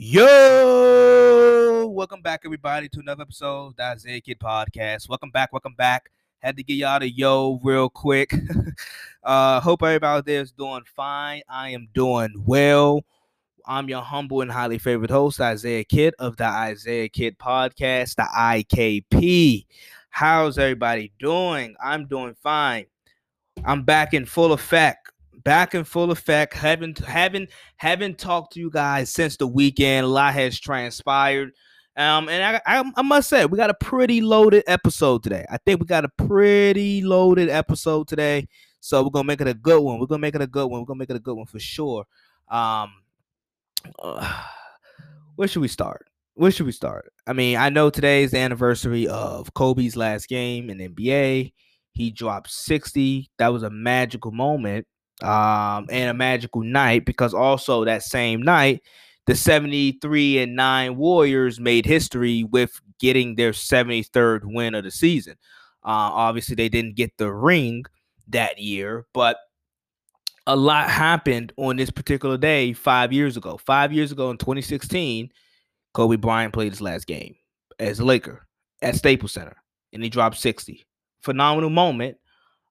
Yo, welcome back, everybody, to another episode of the Isaiah Kid Podcast. Welcome back, welcome back. Had to get y'all the yo real quick. uh, hope everybody out there is doing fine. I am doing well. I'm your humble and highly favorite host, Isaiah Kid of the Isaiah Kid Podcast, the IKP. How's everybody doing? I'm doing fine. I'm back in full effect back in full effect. Haven't haven't haven't talked to you guys since the weekend. A lot has transpired. Um, and I, I, I must say, we got a pretty loaded episode today. I think we got a pretty loaded episode today. So we're gonna make it a good one. We're gonna make it a good one. We're gonna make it a good one for sure. Um, uh, where should we start? Where should we start? I mean, I know today is the anniversary of Kobe's last game in NBA. He dropped 60. That was a magical moment um, and a magical night because also that same night, the 73 and 9 Warriors made history with getting their 73rd win of the season. Uh, obviously, they didn't get the ring that year, but a lot happened on this particular day five years ago. Five years ago in 2016, Kobe Bryant played his last game as a Laker at Staples Center, and he dropped 60. Phenomenal moment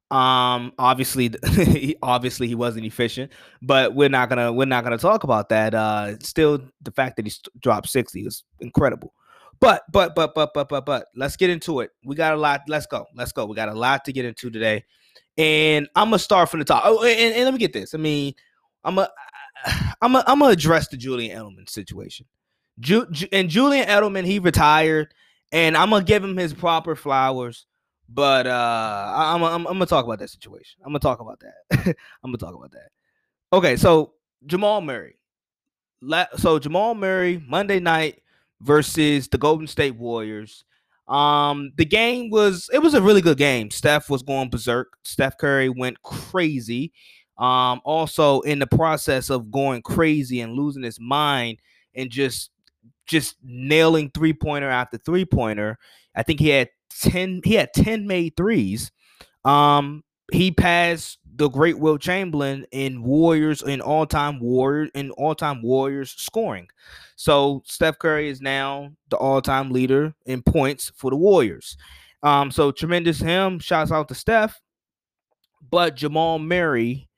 um, obviously, obviously he wasn't efficient, but we're not gonna we're not gonna talk about that. Uh, still, the fact that he dropped sixty is incredible. But but but but but but but let's get into it. We got a lot. Let's go. Let's go. We got a lot to get into today, and I'm gonna start from the top. Oh, and, and let me get this. I mean, I'm a I'm a, I'm gonna address the Julian Edelman situation. Ju- and Julian Edelman, he retired, and I'm gonna give him his proper flowers. But uh, I'm, I'm, I'm gonna talk about that situation. I'm gonna talk about that. I'm gonna talk about that. Okay, so Jamal Murray. So Jamal Murray Monday night versus the Golden State Warriors. Um, the game was it was a really good game. Steph was going berserk. Steph Curry went crazy. Um, also in the process of going crazy and losing his mind and just just nailing three pointer after three pointer. I think he had 10 he had 10 made threes. Um he passed the great Wilt Chamberlain in Warriors in all-time Warriors in all-time Warriors scoring. So Steph Curry is now the all-time leader in points for the Warriors. Um so tremendous him. Shouts out to Steph. But Jamal Murray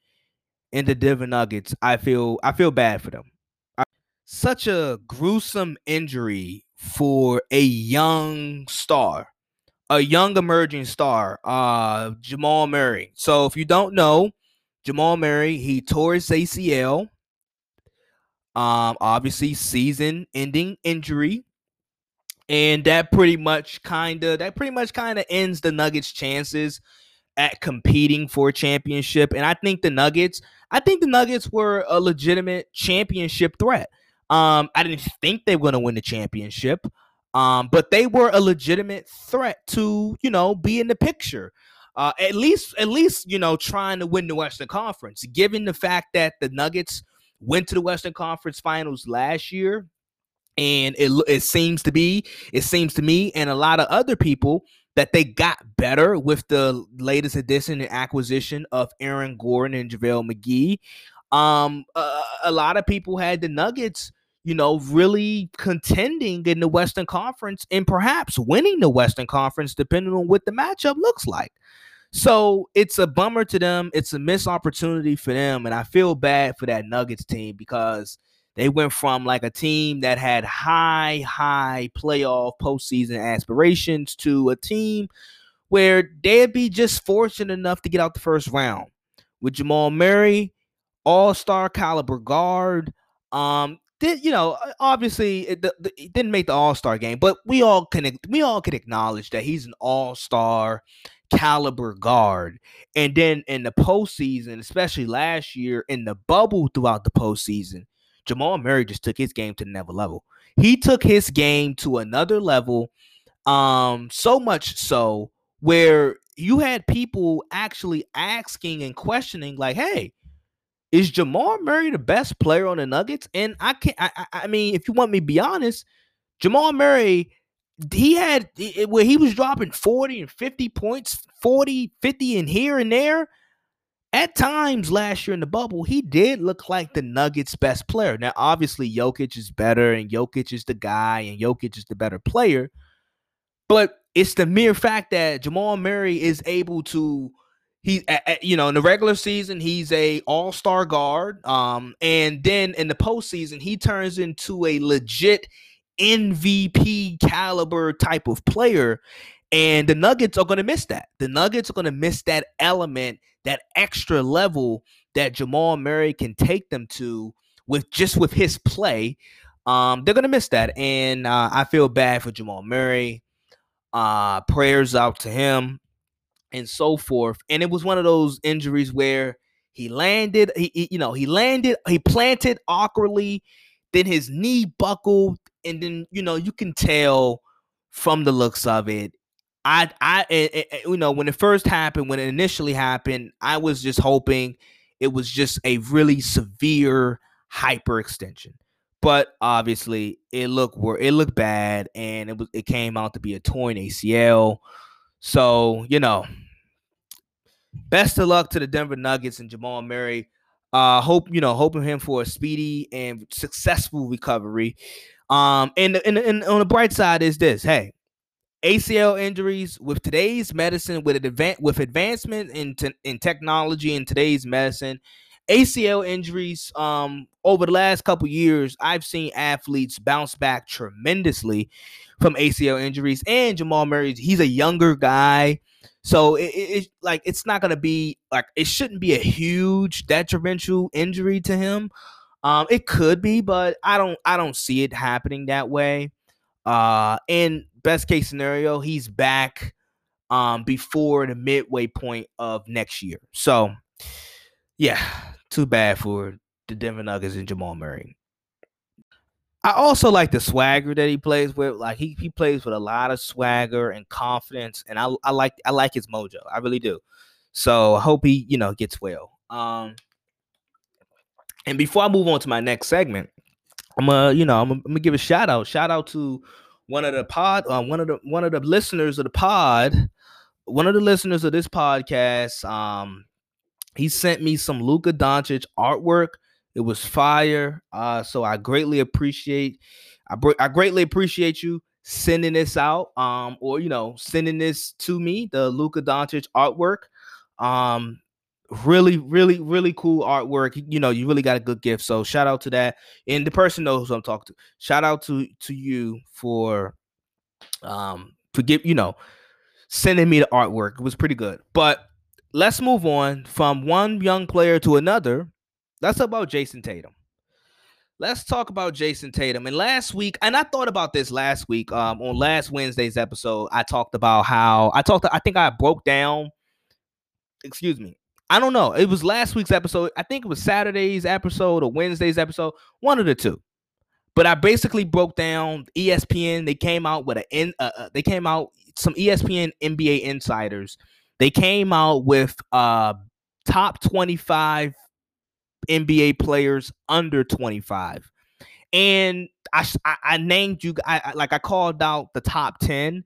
and the Denver Nuggets, I feel I feel bad for them. Such a gruesome injury for a young star a young emerging star, uh, Jamal Murray. So if you don't know, Jamal Murray, he tore his ACL. Um, obviously, season-ending injury, and that pretty much kind of that pretty much kind of ends the Nuggets' chances at competing for a championship. And I think the Nuggets, I think the Nuggets were a legitimate championship threat. Um, I didn't think they were going to win the championship. Um, but they were a legitimate threat to, you know, be in the picture. Uh, at least, at least, you know, trying to win the Western Conference. Given the fact that the Nuggets went to the Western Conference Finals last year, and it it seems to be, it seems to me, and a lot of other people that they got better with the latest addition and acquisition of Aaron Gordon and JaVale McGee. Um, uh, a lot of people had the Nuggets you know, really contending in the Western Conference and perhaps winning the Western Conference, depending on what the matchup looks like. So it's a bummer to them. It's a missed opportunity for them. And I feel bad for that Nuggets team because they went from like a team that had high, high playoff postseason aspirations to a team where they'd be just fortunate enough to get out the first round. With Jamal Murray, all star caliber guard. Um, did you know obviously it, the, the, it didn't make the all-star game but we all can we all can acknowledge that he's an all-star caliber guard. And then in the postseason especially last year in the bubble throughout the postseason jamal murray just took his game to another level. He took his game to another level um so much so where you had people actually asking and questioning like hey is Jamal Murray the best player on the Nuggets? And I can't. I, I mean, if you want me to be honest, Jamal Murray, he had where he was dropping 40 and 50 points, 40, 50 and here and there. at times last year in the bubble, he did look like the Nuggets' best player. Now, obviously, Jokic is better, and Jokic is the guy, and Jokic is the better player. But it's the mere fact that Jamal Murray is able to he you know in the regular season he's a all-star guard um and then in the postseason he turns into a legit MVP caliber type of player and the Nuggets are going to miss that. The Nuggets are going to miss that element, that extra level that Jamal Murray can take them to with just with his play. Um, they're going to miss that, and uh, I feel bad for Jamal Murray. Uh, prayers out to him and so forth. And it was one of those injuries where he landed, he, he, you know, he landed, he planted awkwardly, then his knee buckled, and then you know you can tell from the looks of it. I, I, it, it, you know, when it first happened, when it initially happened, I was just hoping it was just a really severe hyperextension. But obviously, it looked it looked bad, and it was it came out to be a torn ACL. So, you know, best of luck to the Denver Nuggets and Jamal Murray. Uh, hope you know, hoping him for a speedy and successful recovery. Um, and, and, and on the bright side is this: hey, ACL injuries with today's medicine, with advan- with advancement in te- in technology in today's medicine, ACL injuries um over the last couple years, I've seen athletes bounce back tremendously from ACL injuries. And Jamal Murray, he's a younger guy. So it, it, it, like it's not gonna be like it shouldn't be a huge detrimental injury to him. Um, it could be, but I don't I don't see it happening that way. Uh, in best case scenario, he's back um before the midway point of next year. So yeah, too bad for the Denver Nuggets and Jamal Murray. I also like the swagger that he plays with. Like he he plays with a lot of swagger and confidence, and I I like I like his mojo. I really do. So I hope he you know gets well. Um, and before I move on to my next segment, I'm gonna you know I'm gonna, I'm gonna give a shout out. Shout out to one of the pod uh, one of the one of the listeners of the pod, one of the listeners of this podcast. Um, he sent me some Luka Doncic artwork. It was fire. Uh, so I greatly appreciate I, br- I greatly appreciate you sending this out um or you know sending this to me the Luka Doncic artwork. Um really really really cool artwork. You know you really got a good gift. So shout out to that. And the person knows who I'm talking to shout out to to you for um to give you know sending me the artwork. It was pretty good. But let's move on from one young player to another Let's about Jayson Tatum. Let's talk about Jayson Tatum. And last week, and I thought about this last week, um, on last Wednesday's episode, I talked about how I talked, I think I broke down, excuse me. I don't know. It was last week's episode. I think it was Saturday's episode or Wednesday's episode, one of the two. But I basically broke down ESPN. They came out with a, uh, uh, they came out some ESPN NBA insiders. They came out with uh top 25 NBA players under 25. And I, I, I named you I, like I called out the top 10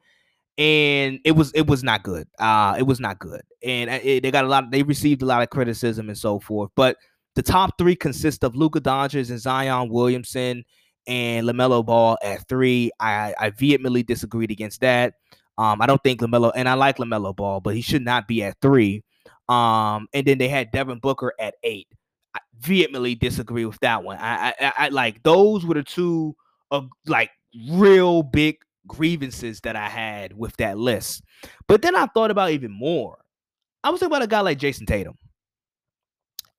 and it was it was not good. Uh it was not good. And uh, it, they got a lot they received a lot of criticism and so forth. But the top 3 consist of Luka Doncic and Zion Williamson and LaMelo Ball at 3. I I vehemently disagreed against that. Um I don't think LaMelo and I like LaMelo Ball, but he should not be at 3. Um and then they had Devin Booker at 8. I vehemently disagree with that one. I, I, I like those were the two of like real big grievances that I had with that list. But then I thought about even more. I was thinking about a guy like Jayson Tatum.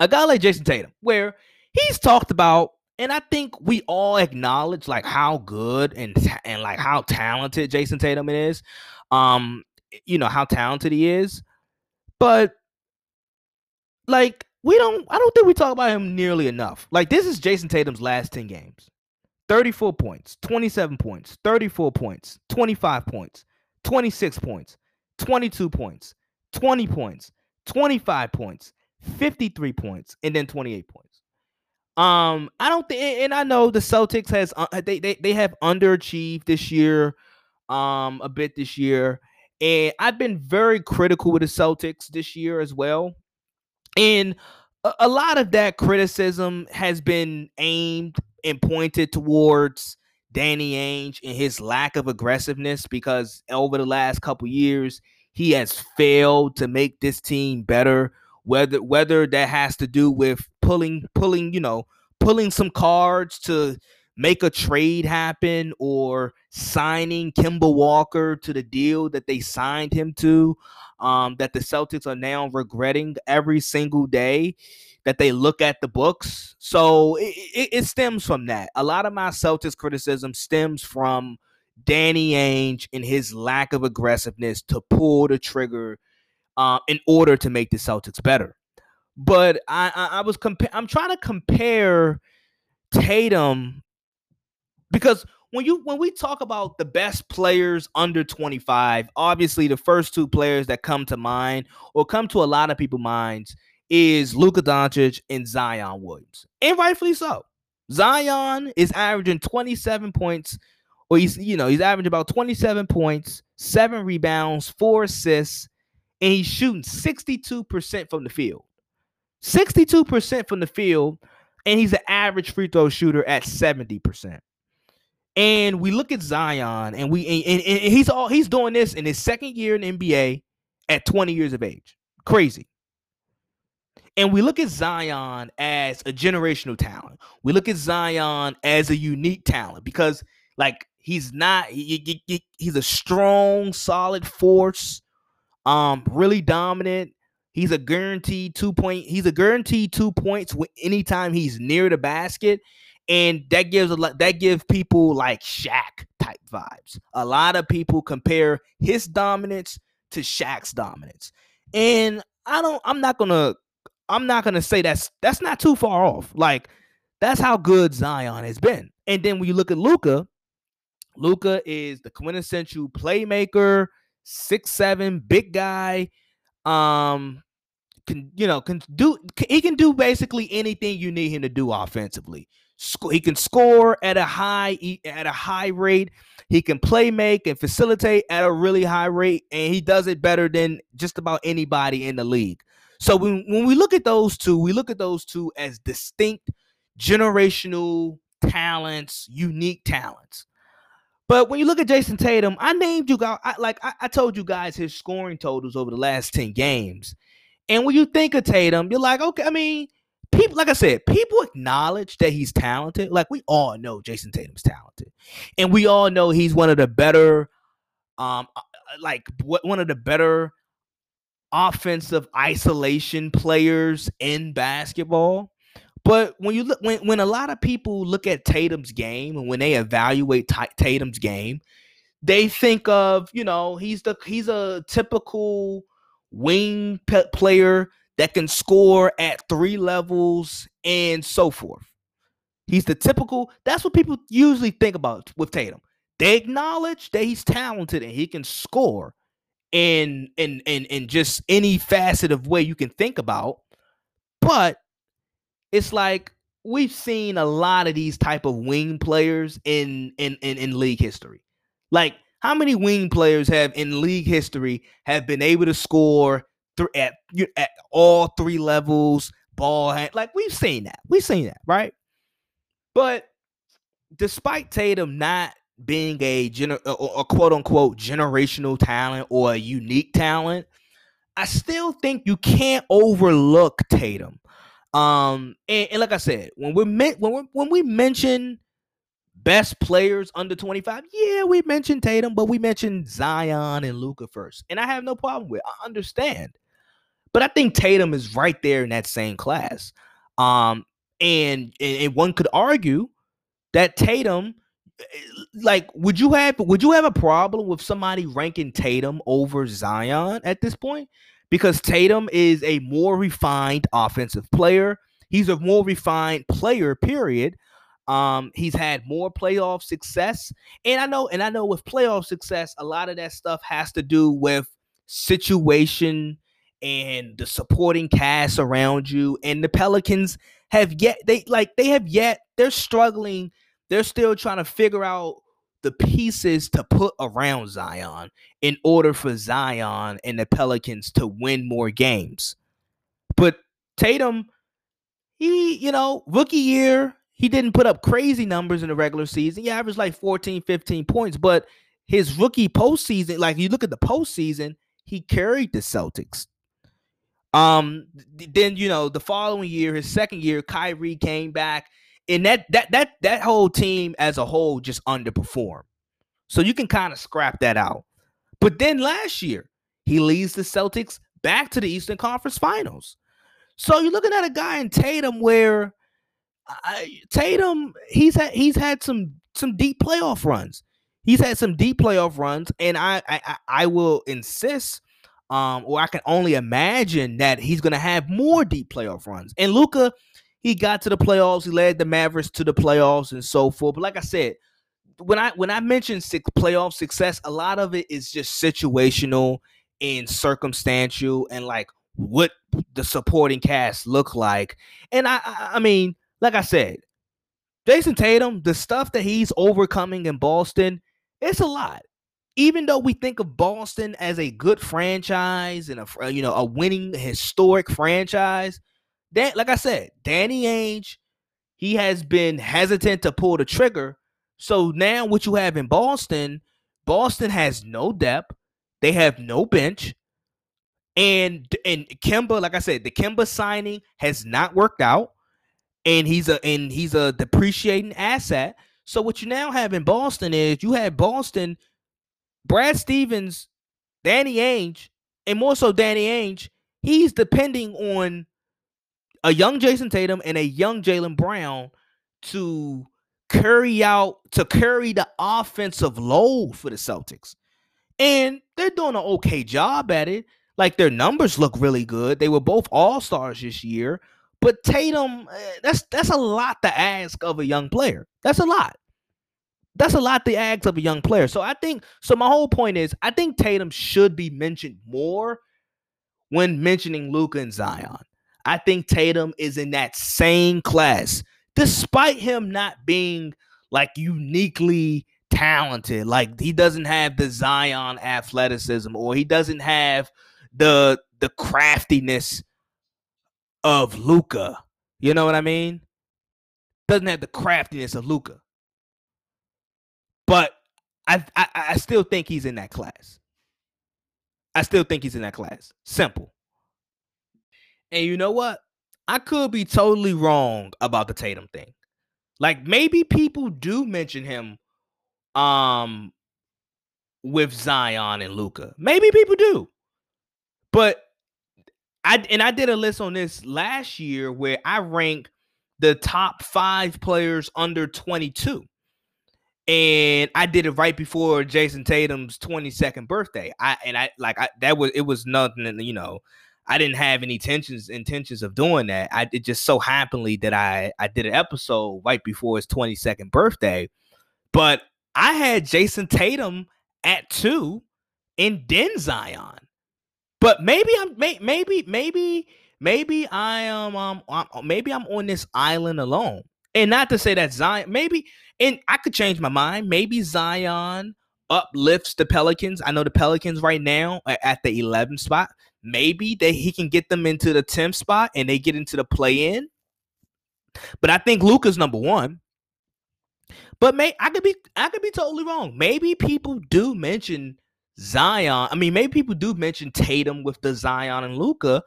A guy like Jayson Tatum, where he's talked about, and I think we all acknowledge like how good and and like how talented Jayson Tatum is. Um, you know how talented he is, but like we don't I don't think we talk about him nearly enough. Like this is Jayson Tatum's last 10 games. 34 points, 27 points, 34 points, 25 points, 26 points, 22 points, 20 points, 25 points, 53 points, and then 28 points. Um, I don't think, and I know the Celtics has uh, they they they have underachieved this year, um, a bit this year, and I've been very critical with the Celtics this year as well. And a, a lot of that criticism has been aimed and pointed towards Danny Ainge and his lack of aggressiveness because over the last couple years he has failed to make this team better whether whether that has to do with pulling pulling you know pulling some cards to make a trade happen or signing Kemba Walker to the deal that they signed him to, um, that the Celtics are now regretting every single day that they look at the books. So it, it, it stems from that. A lot of my Celtics criticism stems from Danny Ainge and his lack of aggressiveness to pull the trigger uh, in order to make the Celtics better. But I, I, I was compa- I'm trying to compare Tatum because when you when we talk about the best players under 25, obviously the first two players that come to mind or come to a lot of people's minds is Luka Doncic and Zion Williams. And rightfully so. Zion is averaging 27 points, or he's you know, he's averaging about 27 points, seven rebounds, four assists, and he's shooting 62% from the field. 62% from the field, and he's an average free throw shooter at 70%. And we look at Zion, and we and, and, and he's all he's doing this in his second year in NBA at 20 years of age. Crazy. And we look at Zion as a generational talent. We look at Zion as a unique talent because, like, he's not, he, he, he's a strong, solid force, um, really dominant. He's a guaranteed two point. He's a guaranteed two points anytime he's near the basket, and that gives a lot. That gives people like Shaq type vibes. A lot of people compare his dominance to Shaq's dominance, and I don't. I'm not gonna I'm not gonna say that's that's not too far off. Like that's how good Zion has been. And then when you look at Luka, Luka is the quintessential playmaker, six seven, big guy. Um, can you know can do he can do basically anything you need him to do offensively. He can score at a high at a high rate. He can play make and facilitate at a really high rate, and he does it better than just about anybody in the league. So when, when we look at those two, we look at those two as distinct generational talents, unique talents. But when you look at Jason Tatum, I named you guys, I, like I, I told you guys his scoring totals over the last 10 games. And when you think of Tatum, you're like, okay, I mean, people, like I said, people acknowledge that he's talented. Like we all know Jayson Tatum's talented. And we all know he's one of the better, um, uh, like one of the better offensive isolation players in basketball. But when you look, when when a lot of people look at Tatum's game and when they evaluate T- Tatum's game, they think of you know he's the he's a typical wing player that can score at three levels and so forth. He's the typical. That's what people usually think about with Tatum. They acknowledge that he's talented and he can score, in in in in just any facet of way you can think about. But it's like we've seen a lot of these type of wing players in in in, in league history. Like how many wing players have in league history have been able to score at at all three levels, ball hand? Like we've seen that. We've seen that, right? But despite Tatum not being a, gener- a, a quote unquote generational talent or a unique talent, I still think you can't overlook Tatum. Um, and, and like I said, when we when we when we mention best players under 25, yeah, we mentioned Tatum, but we mentioned Zion and Luka first. And I have no problem with. I understand. But I think Tatum is right there in that same class. Um, and, and, and one could argue that Tatum like would you have would you have a problem with somebody ranking Tatum over Zion at this point? Because Tatum is a more refined offensive player. He's a more refined player, period. Um, he's had more playoff success. And I know, and I know with playoff success, a lot of that stuff has to do with situation and the supporting cast around you. And the Pelicans have yet they like they have yet they're struggling they're still trying to figure out the pieces to put around Zion in order for Zion and the Pelicans to win more games. But Tatum, he, you know, rookie year, he didn't put up crazy numbers in the regular season. He averaged like 14, 15 points, but his rookie postseason, like you look at the postseason, he carried the Celtics. Um, then you know the following year, his second year, Kyrie came back, and that that that that whole team as a whole just underperformed. So you can kind of scrap that out. But then last year, he leads the Celtics back to the Eastern Conference Finals. So you're looking at a guy in Tatum where I, Tatum he's had he's had some some deep playoff runs. He's had some deep playoff runs, and I I, I will insist, um, or I can only imagine that he's gonna have more deep playoff runs. And Luka, he got to the playoffs, he led the Mavericks to the playoffs, and so forth. But like I said, when I when I mention six playoff success, a lot of it is just situational and circumstantial, and like what the supporting cast look like. And I I mean, like I said, Jayson Tatum, the stuff that he's overcoming in Boston, it's a lot. Even though we think of Boston as a good franchise and a you know a winning historic franchise, that like I said, Danny Ainge, he has been hesitant to pull the trigger. So now what you have in Boston, Boston has no depth. They have no bench. And and Kemba, like I said, the Kemba signing has not worked out and he's a and he's a depreciating asset. So what you now have in Boston is you have Boston, Brad Stevens, Danny Ainge, and more so Danny Ainge. He's depending on a young Jayson Tatum and a young Jaylen Brown to carry out to carry the offensive load for the Celtics. And they're doing an okay job at it. Like their numbers look really good. They were both all-stars this year. But Tatum, eh, that's that's a lot to ask of a young player. That's a lot. That's a lot to ask of a young player. So I think so. My whole point is, I think Tatum should be mentioned more when mentioning Luka and Zion. I think Tatum is in that same class, despite him not being like uniquely talented. Like he doesn't have the Zion athleticism, or he doesn't have the the craftiness of Luka. You know what I mean? Doesn't have the craftiness of Luka. But I, I I still think he's in that class. I still think he's in that class. Simple. And you know what? I could be totally wrong about the Tatum thing. Like maybe people do mention him um with Zion and Luka. Maybe people do. But I and I did a list on this last year where I rank the top five players under 22. And I did it right before Jayson Tatum's 22nd birthday. I and I like I that was it was nothing, you know. I didn't have any intentions intentions of doing that. I it just so happenly that I I did an episode right before his 22nd birthday. But I had Jayson Tatum at two and then Zion. But maybe I'm maybe maybe maybe I am um maybe I'm on this island alone. And not to say that Zion maybe and I could change my mind. Maybe Zion uplifts the Pelicans. I know the Pelicans right now are at the 11 spot. Maybe that he can get them into the 10th spot and they get into the play in. But I think Luka's number one. But may I could be I could be totally wrong. Maybe people do mention Zion. I mean, maybe people do mention Tatum with the Zion and Luka,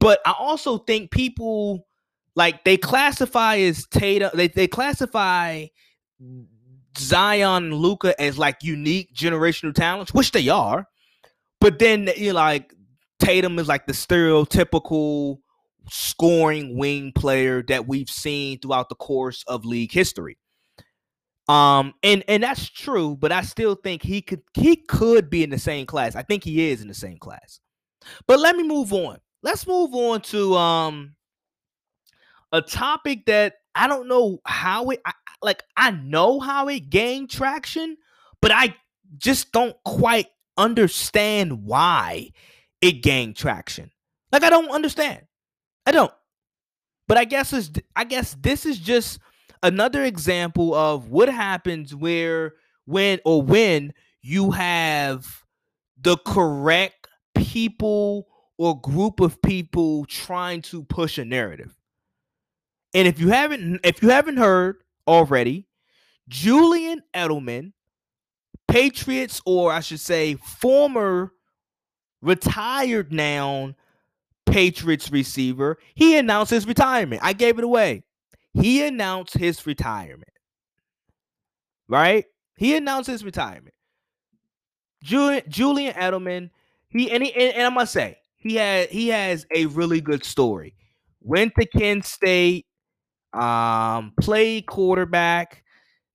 but I also think people like they classify as Tatum. They they classify Zion and Luka as like unique generational talents, which they are. But then you like Tatum is like the stereotypical scoring wing player that we've seen throughout the course of league history. Um, and and that's true, but I still think he could he could be in the same class. I think he is in the same class. But let me move on. Let's move on to um a topic that I don't know how it I, like I know how it gained traction, but I just don't quite understand why it gained traction. Like I don't understand. I don't. But I guess it's I guess this is just another example of what happens where when or when you have the correct people or group of people trying to push a narrative. And if you haven't if you haven't heard already, Julian Edelman, Patriots or I should say former retired now Patriots receiver, he announced his retirement. I gave it away. He announced his retirement. Right? He announced his retirement. Julian, Julian Edelman, he and, he and, and I must say, he had he has a really good story. Went to Kent State, um, played quarterback,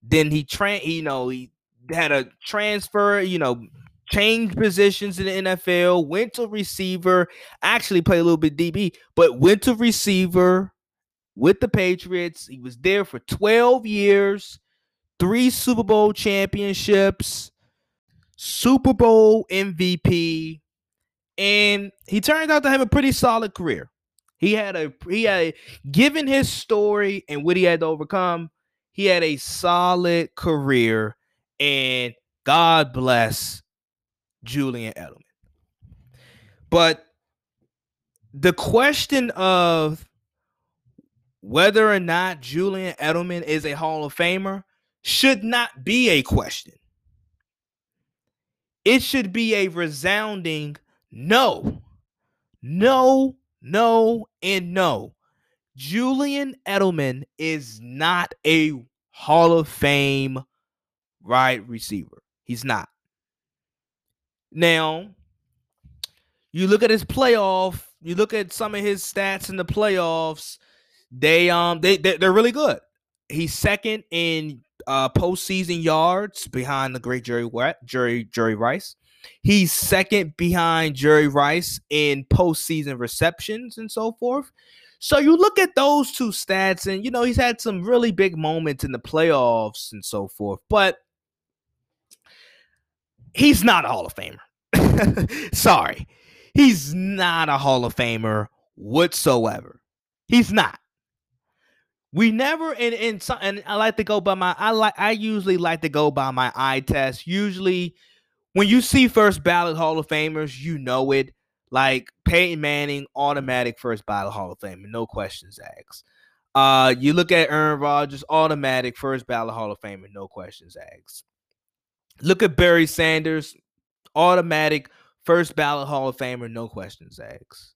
then he train, you know, he had a transfer, you know, changed positions in the NFL, went to receiver, actually played a little bit DB, but went to receiver with the Patriots. He was there for 12 years, three Super Bowl championships, Super Bowl MVP, and he turned out to have a pretty solid career. He had a he had a, given his story and what he had to overcome, he had a solid career and God bless Julian Edelman. But the question of whether or not Julian Edelman is a Hall of Famer should not be a question. It should be a resounding no, no, no, and no. Julian Edelman is not a Hall of Fame wide receiver. He's not. Now, you look at his playoff, you look at some of his stats in the playoffs, they um they, they they're really good. He's second in uh postseason yards behind the great Jerry Jerry Jerry Rice. He's second behind Jerry Rice in postseason receptions and so forth. So you look at those two stats, and you know he's had some really big moments in the playoffs and so forth. But he's not a Hall of Famer. Sorry. He's not a Hall of Famer whatsoever. He's not. We never and and, and I like to go by my I like I usually like to go by my eye test. Usually when you see first ballot Hall of Famers, you know it. Like Peyton Manning, automatic first ballot Hall of Famer, no questions asked. Uh, you look at Aaron Rodgers, automatic first ballot Hall of Famer, no questions asked. Look at Barry Sanders, automatic first ballot Hall of Famer, no questions asked.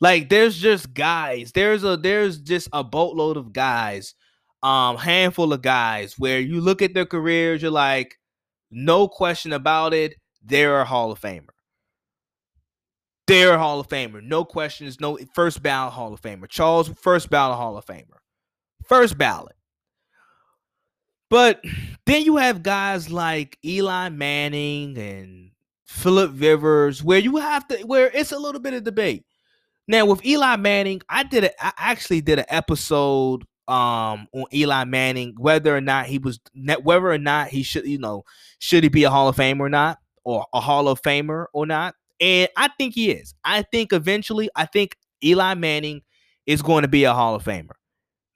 Like there's just guys. There's a there's just a boatload of guys, um, handful of guys where you look at their careers, you're like, no question about it, they're a Hall of Famer. They're a Hall of Famer. No questions. No first ballot Hall of Famer. Charles, first ballot Hall of Famer. First ballot. But then you have guys like Eli Manning and Philip Rivers, where you have to, where it's a little bit of debate. Now with Eli Manning, I did a, I actually did an episode um on Eli Manning, whether or not he was, whether or not he should, you know, should he be a Hall of Famer or not, or a Hall of Famer or not. And I think he is. I think eventually, I think Eli Manning is going to be a Hall of Famer.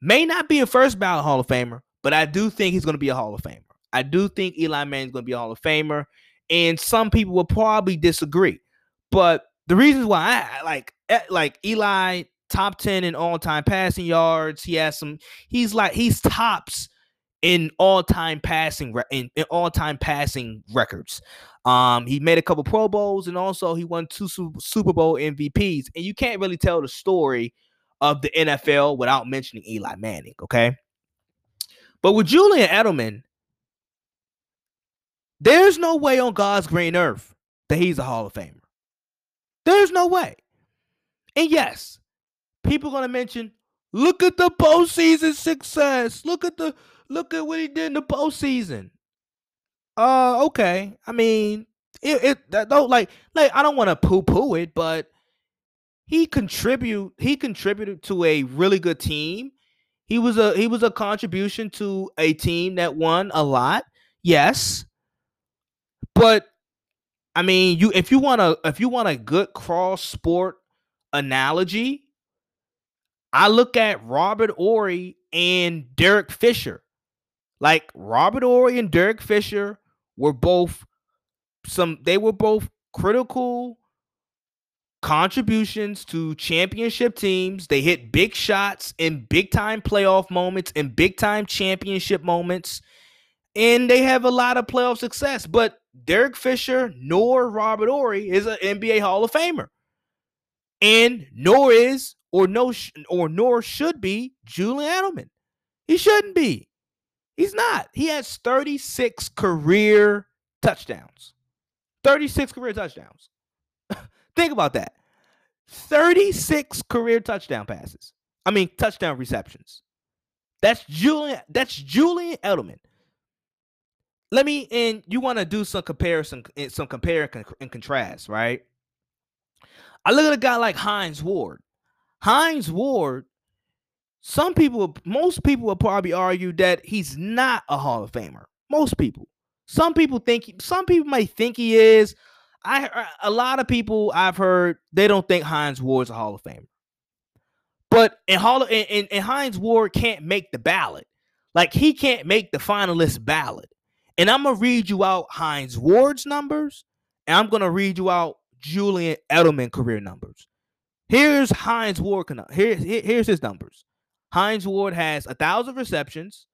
May not be a first ballot Hall of Famer, but I do think he's going to be a Hall of Famer. I do think Eli Manning's going to be a Hall of Famer, and some people will probably disagree. But the reasons why I like eh, like Eli top 10 in all-time passing yards, he has some he's like he's tops in all-time passing in, in all-time passing records. Um, he made a couple Pro Bowls and also he won two Super Bowl MVPs. And you can't really tell the story of the NFL without mentioning Eli Manning, okay? But with Julian Edelman, there's no way on God's green earth that he's a Hall of Famer. There's no way. And yes, people are gonna mention, look at the postseason success. Look at the look at what he did in the postseason. Uh, okay. I mean, it, it that don't like like I don't want to poo poo it, but he contribute he contributed to a really good team. He was a he was a contribution to a team that won a lot. Yes. But I mean, you if you want a if you want a good cross sport analogy, I look at Robert Horry and Derek Fisher. Like Robert Horry and Derek Fisher were both some they were both critical contributions to championship teams. They hit big shots in big time playoff moments and big time championship moments. And they have a lot of playoff success. But Derek Fisher nor Robert Horry is an NBA Hall of Famer. And nor is or no or nor should be Julian Edelman. He shouldn't be. He's not. He has 36 career touchdowns. 36 career touchdowns. Think about that. 36 career touchdown passes. I mean touchdown receptions. That's Julian that's Julian Edelman. Let me and you want to do some comparison some compare and contrast, right? I look at a guy like Hines Ward. Hines Ward some people, most people will probably argue that he's not a Hall of Famer. Most people. Some people think, some people might think he is. I uh, a lot of people I've heard they don't think Hines Ward's a Hall of Famer. But in Hall of, and, and Hines Ward can't make the ballot. Like he can't make the finalist ballot. And I'm gonna read you out Hines Ward's numbers, and I'm gonna read you out Julian Edelman career numbers. Here's Hines Ward. Here, here's his numbers. Hines Ward has a thousand receptions,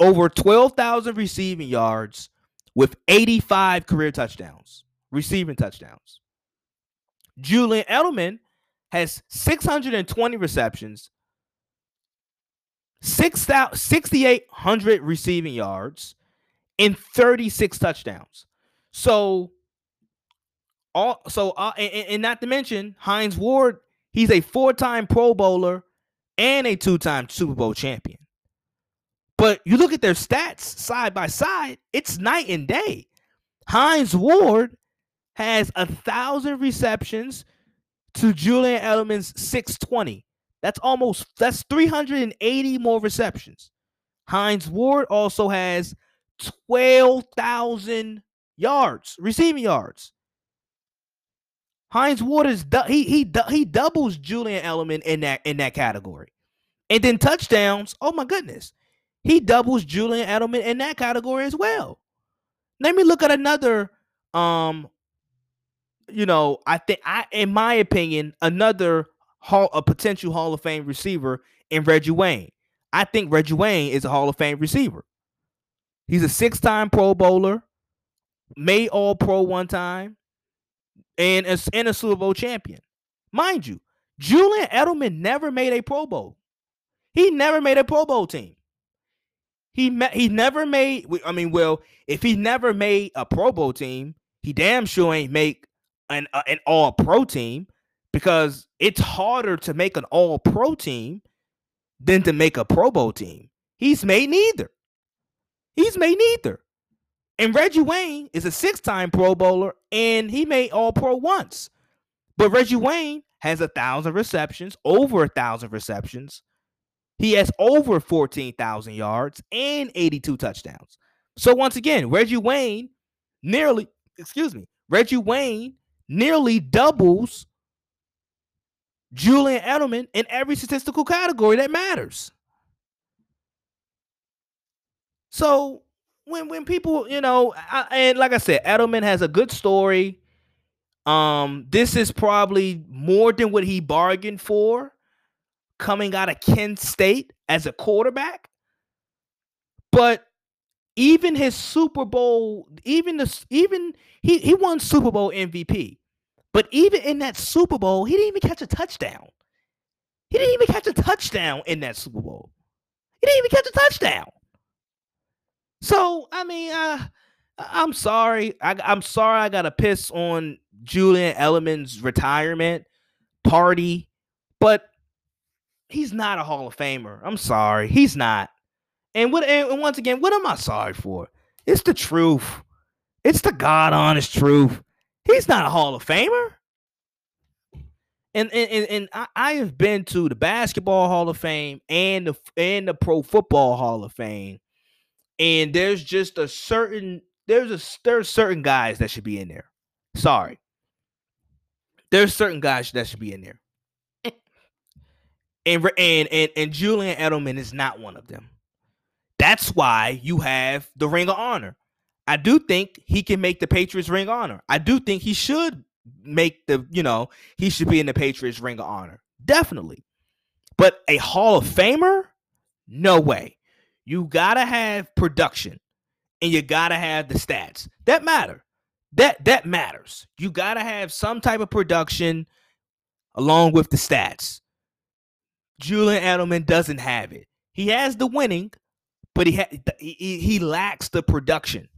over 12,000 receiving yards, with 85 career touchdowns, receiving touchdowns. Julian Edelman has 620 receptions, 6,800 receiving yards, and 36 touchdowns. So, all so uh, and, and not to mention Hines Ward, he's a four-time Pro Bowler and a two time Super Bowl champion. But you look at their stats side by side, it's night and day. Hines Ward has a thousand receptions to Julian Edelman's 620. That's almost that's 380 more receptions. Hines Ward also has 12,000 yards, receiving yards. Hines Ward is he he he doubles Julian Edelman in that in that category. And then touchdowns, oh my goodness. He doubles Julian Edelman in that category as well. Let me look at another um you know, I think I in my opinion, another hall a potential Hall of Fame receiver in Reggie Wayne. I think Reggie Wayne is a Hall of Fame receiver. He's a six-time Pro Bowler, made All Pro one time, and a, and a Super Bowl champion. Mind you, Julian Edelman never made a Pro Bowl. He never made a Pro Bowl team. He met, he never made. I mean, well, if he never made a Pro Bowl team, he damn sure ain't make an uh, an All Pro team because it's harder to make an All Pro team than to make a Pro Bowl team. He's made neither. He's made neither. And Reggie Wayne is a six time Pro Bowler and he made All Pro once. But Reggie Wayne has a thousand receptions, over a thousand receptions. He has over 14,000 yards and 82 touchdowns. So once again, Reggie Wayne nearly, excuse me, Reggie Wayne nearly doubles Julian Edelman in every statistical category that matters. So when when people, you know, I, and like I said, Edelman has a good story. Um, this is probably more than what he bargained for coming out of Kent State as a quarterback. But even his Super Bowl, even the even he he won Super Bowl MVP. But even in that Super Bowl, he didn't even catch a touchdown. He didn't even catch a touchdown in that Super Bowl. He didn't even catch a touchdown. So I mean, uh, I'm sorry. I, I'm sorry. I got to piss on Julian Edelman's retirement party, but he's not a Hall of Famer. I'm sorry, he's not. And what? And once again, what am I sorry for? It's the truth. It's the God honest truth. He's not a Hall of Famer. And and, and, and I, I have been to the basketball Hall of Fame and the and the Pro Football Hall of Fame, and there's just a certain there's a there's certain guys that should be in there. Sorry, there's certain guys that should be in there. And, and and and Julian Edelman is not one of them. That's why you have the Ring of Honor. I do think he can make the Patriots Ring of Honor. I do think he should make the, you know, he should be in the Patriots ring of honor. Definitely. But a Hall of Famer? No way. You gotta have production and you gotta have the stats. That matter. That that matters. You gotta have some type of production along with the stats. Julian Edelman doesn't have it. He has the winning, but he ha- he, he lacks the production.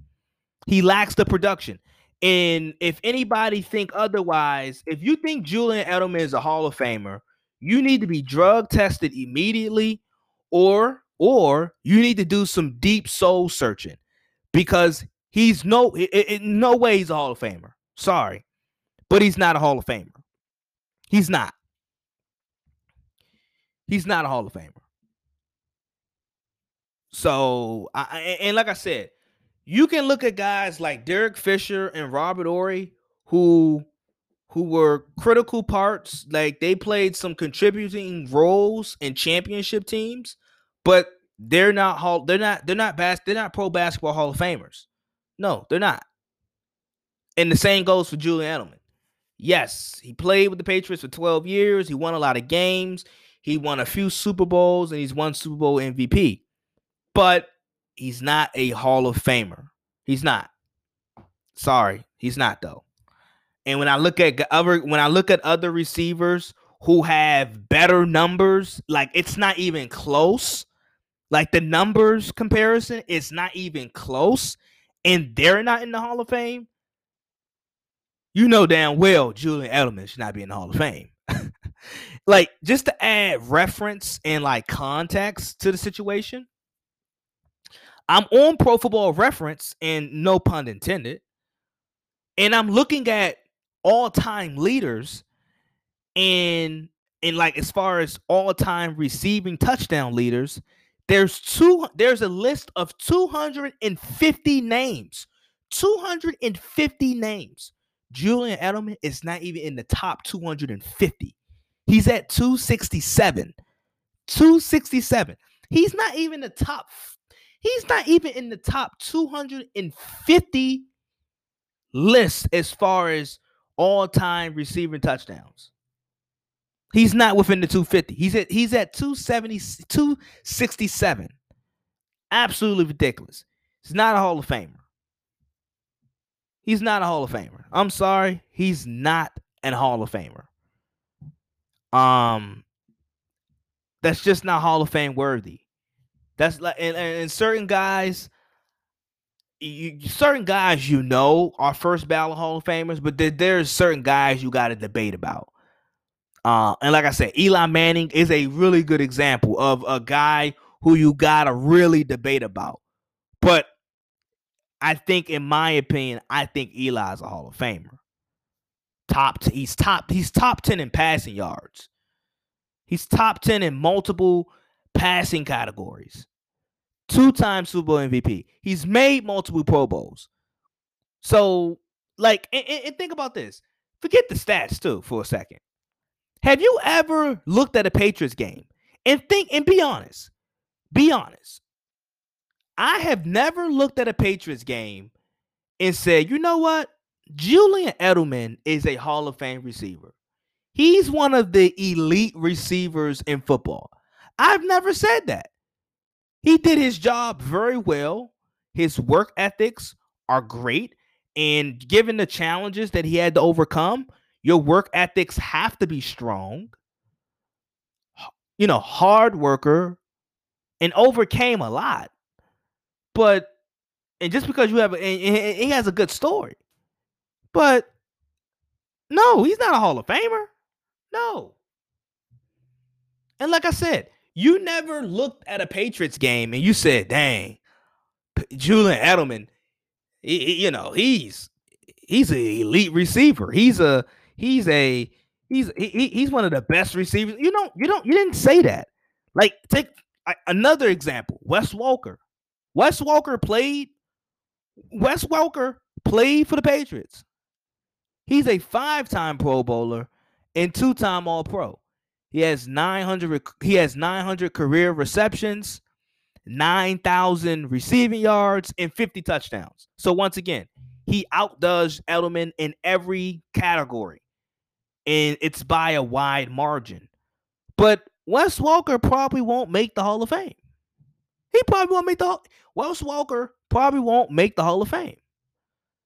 He lacks the production. And if anybody think otherwise, if you think Julian Edelman is a Hall of Famer, you need to be drug tested immediately or or you need to do some deep soul searching because he's no in no way he's a Hall of Famer. Sorry. But he's not a Hall of Famer. He's not. He's not a Hall of Famer. So, I, and like I said, you can look at guys like Derek Fisher and Robert Horry who who were critical parts like they played some contributing roles in championship teams but they're not hall they're not they're not bas- they're not pro basketball hall of famers. No they're not. And the same goes for julian edelman. Yes he played with the patriots for 12 years he won a lot of games he won a few super bowls and he's won super bowl mvp but he's not a hall of famer he's not sorry he's not though and when I look at other when I look at other receivers who have better numbers, like it's not even close. Like the numbers comparison, it's not even close, and they're not in the Hall of Fame. You know damn well Julian Edelman should not be in the Hall of Fame. Like just to add reference and like context to the situation, I'm on Pro Football Reference, and no pun intended, and I'm looking at all-time leaders and and like as far as all-time receiving touchdown leaders there's two there's a list of 250 names. 250 names. Julian edelman is not even in the top 250 he's at 267 267 he's not even the top he's not even in the top 250 list as far as all time receiving touchdowns. He's not within the 250. He's at he's at 270, 267. Absolutely ridiculous. He's not a Hall of Famer. He's not a Hall of Famer. I'm sorry. He's not an Hall of Famer. Um, that's just not Hall of Fame worthy. That's like and, and certain guys you, certain guys you know are first ballot Hall of Famers, but there, there's certain guys you got to debate about. Uh, and like I said, Eli Manning is a really good example of a guy who you got to really debate about. But I think, in my opinion, I think Eli's a Hall of Famer. Top, he's top, he's top ten in passing yards. He's top ten in multiple passing categories two-time Super Bowl MVP. He's made multiple Pro Bowls. So, like, and, and, think about this. Forget the stats too for a second. Have you ever looked at a Patriots game and think and be honest? Be honest. I have never looked at a Patriots game and said, you know what? Julian Edelman is a Hall of Fame receiver. He's one of the elite receivers in football. I've never said that. He did his job very well. His work ethics are great. And given the challenges that he had to overcome, your work ethics have to be strong. You know, hard worker and overcame a lot. But and just because you have and he has a good story. But no, he's not a Hall of Famer. No. And like I said, you never looked at a Patriots game and you said, "Dang, Julian Edelman, he, he, you know, he's he's an elite receiver. He's a he's a he's he, he's one of the best receivers." You don't you don't you didn't say that. Like take another example, Wes Welker. Wes Welker played Wes Welker played for the Patriots. He's a five-time Pro Bowler and two-time All-Pro. He has 900 he has 900 career receptions, 9,000 receiving yards and 50 touchdowns. So once again, He outdoes Edelman in every category, and it's by a wide margin. But Wes Welker probably won't make the Hall of Fame. He probably won't make the Wes Welker probably won't make the Hall of Fame.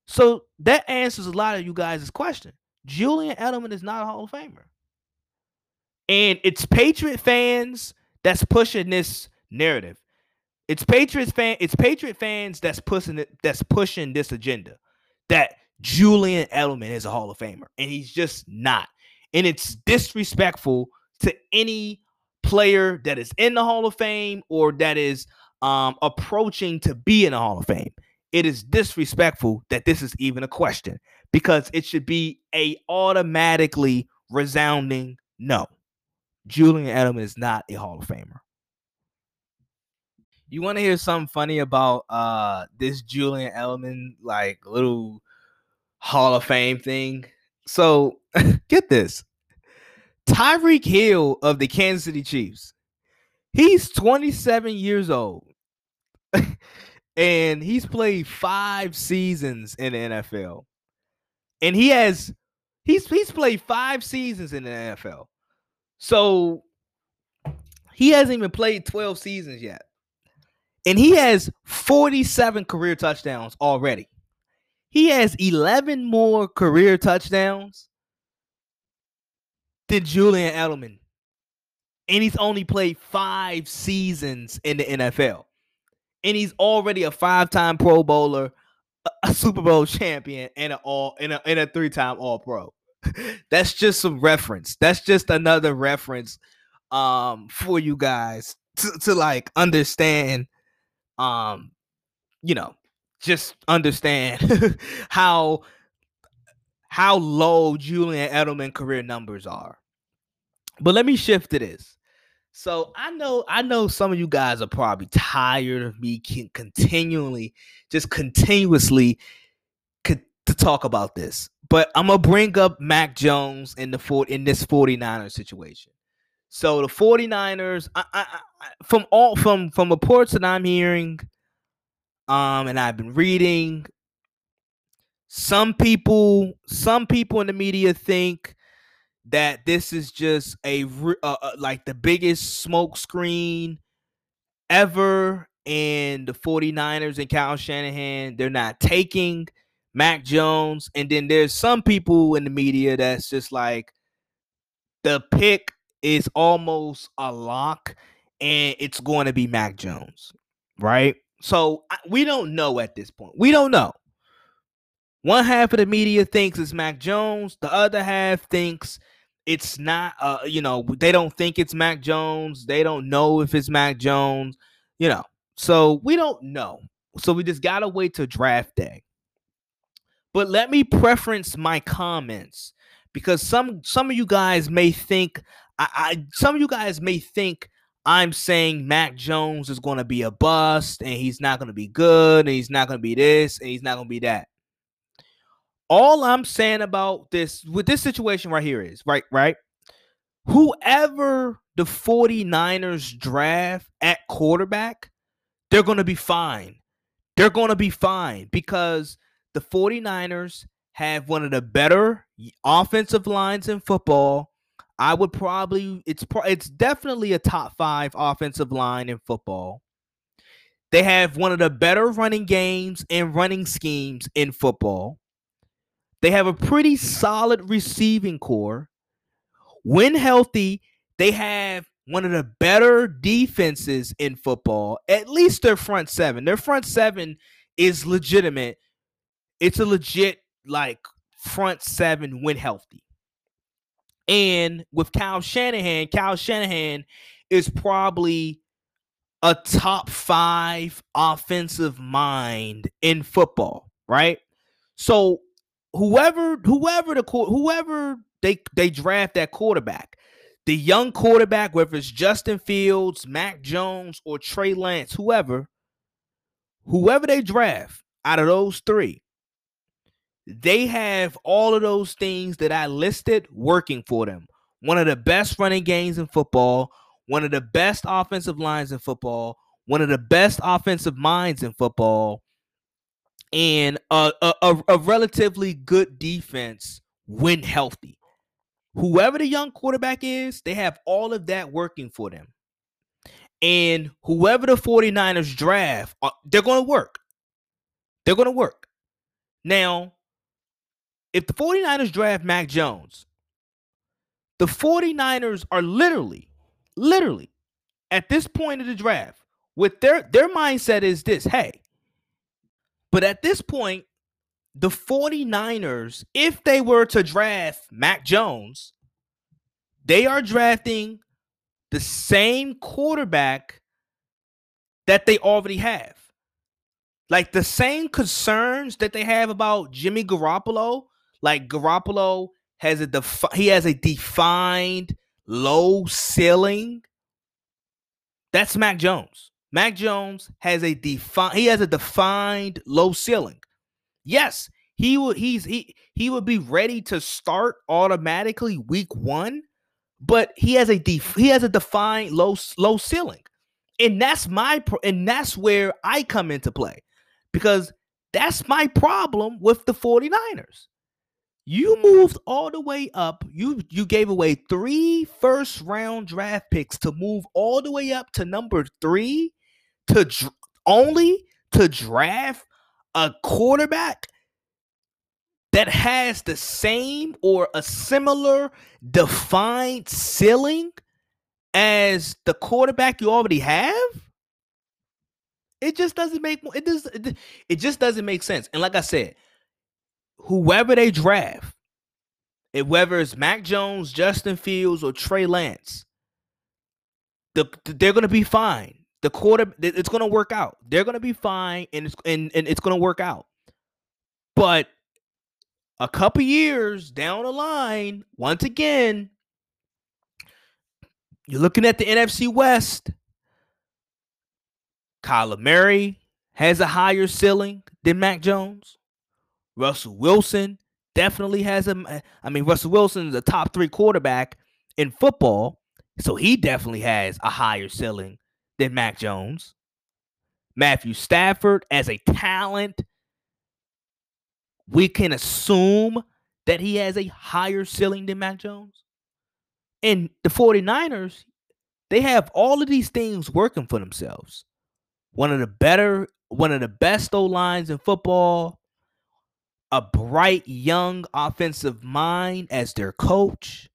So that answers a lot of you guys' question. Julian Edelman is not a Hall of Famer. And it's Patriot fans that's pushing this narrative. It's Patriots fan, it's Patriot fans that's pushing it, that's pushing this agenda that Julian Edelman is a Hall of Famer, and he's just not. And it's disrespectful to any player that is in the Hall of Fame or that is um, approaching to be in the Hall of Fame. It is disrespectful that this is even a question because it should be a automatically resounding no. Julian Edelman is not a Hall of Famer. You want to hear something funny about uh this Julian Edelman like little Hall of Fame thing? So get this. Tyreek Hill of the Kansas City Chiefs. He's 27 years old. and he's played 5 seasons in the NFL. And he has he's he's played 5 seasons in the NFL. So he hasn't even played 12 seasons yet. And he has 47 career touchdowns already. He has 11 more career touchdowns than Julian Edelman. And he's only played five seasons in the NFL. And he's already a five-time Pro Bowler, a Super Bowl champion, and an all and a, and a three-time All Pro. That's just some reference. That's just another reference um for you guys to, to like understand um you know just understand how how low Julian Edelman career numbers are. But let me shift to this. So I know I know some of you guys are probably tired of me continually just continuously to talk about this. But I'm gonna bring up Mac Jones in the fort in this 49ers situation. So the 49ers, I, I, I, from all from from reports that I'm hearing, um, and I've been reading, some people, some people in the media think that this is just a uh, uh, like the biggest smoke screen ever, and the 49ers and Kyle Shanahan, they're not taking Mac Jones. And then there's some people in the media that's just like the pick is almost a lock and it's going to be Mac Jones, right? So we don't know at this point. We don't know. One half of the media thinks it's Mac Jones. The other half thinks it's not. Uh, you know, they don't think it's Mac Jones. They don't know if it's Mac Jones. You know, so we don't know. So we just gotta wait till draft day. But let me preference my comments because some some of you guys may think I, I some of you guys may think I'm saying Mac Jones is going to be a bust and he's not going to be good and he's not going to be this and he's not going to be that. All I'm saying about this with this situation right here is right, right? Whoever the 49ers draft at quarterback, they're going to be fine. They're going to be fine because the 49ers have one of the better offensive lines in football. I would probably it's it's definitely a top 5 offensive line in football. They have one of the better running games and running schemes in football. They have a pretty solid receiving corps. When healthy, they have one of the better defenses in football, at least their front seven. Their front seven is legitimate it's a legit like front seven when healthy. And with Kyle Shanahan, Kyle Shanahan is probably a top five offensive mind in football, right? So whoever, whoever the whoever they they draft that quarterback, the young quarterback, whether it's Justin Fields, Mac Jones, or Trey Lance, whoever, whoever they draft out of those three, they have all of those things that I listed working for them. One of the best running games in football, one of the best offensive lines in football, one of the best offensive minds in football. And a, a, a relatively good defense when healthy. Whoever the young quarterback is, they have all of that working for them. And whoever the 49ers draft, uh, they're going to work. They're going to work. Now, if the 49ers draft Mac Jones, the 49ers are literally, literally at this point of the draft, with their their mindset is this, hey, but at this point, the 49ers, if they were to draft Mac Jones, they are drafting the same quarterback that they already have. Like the same concerns that they have about Jimmy Garoppolo, like Garoppolo has a defi- he has a defined low ceiling. That's Mac Jones. Mac Jones has a defined he has a defined low ceiling. Yes, he would he's he he would be ready to start automatically week 1, but he has a def, he has a defined low low ceiling. And that's my and that's where I come into play. Because that's my problem with the 49ers. You moved all the way up. You you gave away three first round draft picks to move all the way up to number 3 to dr- only to draft a quarterback that has the same or a similar defined ceiling as the quarterback you already have? It just doesn't make it does it just doesn't make sense. And like i said whoever they draft if whether it's mac jones justin fields or trey lance the, they're going to be fine the quarter it's going to work out. They're going to be fine and it's and, and it's going to work out. But a couple years down the line once again you're looking at the NFC West. Kyler Murray has a higher ceiling than Mac Jones. Russell Wilson definitely has a I mean Russell Wilson is a top 3 quarterback in football, so he definitely has a higher ceiling than Mac Jones. Matthew Stafford, as a talent, we can assume that he has a higher ceiling than Mac Jones. And the 49ers, they have all of these things working for themselves. One of the better, one of the best O lines in football, a bright young offensive mind as their coach,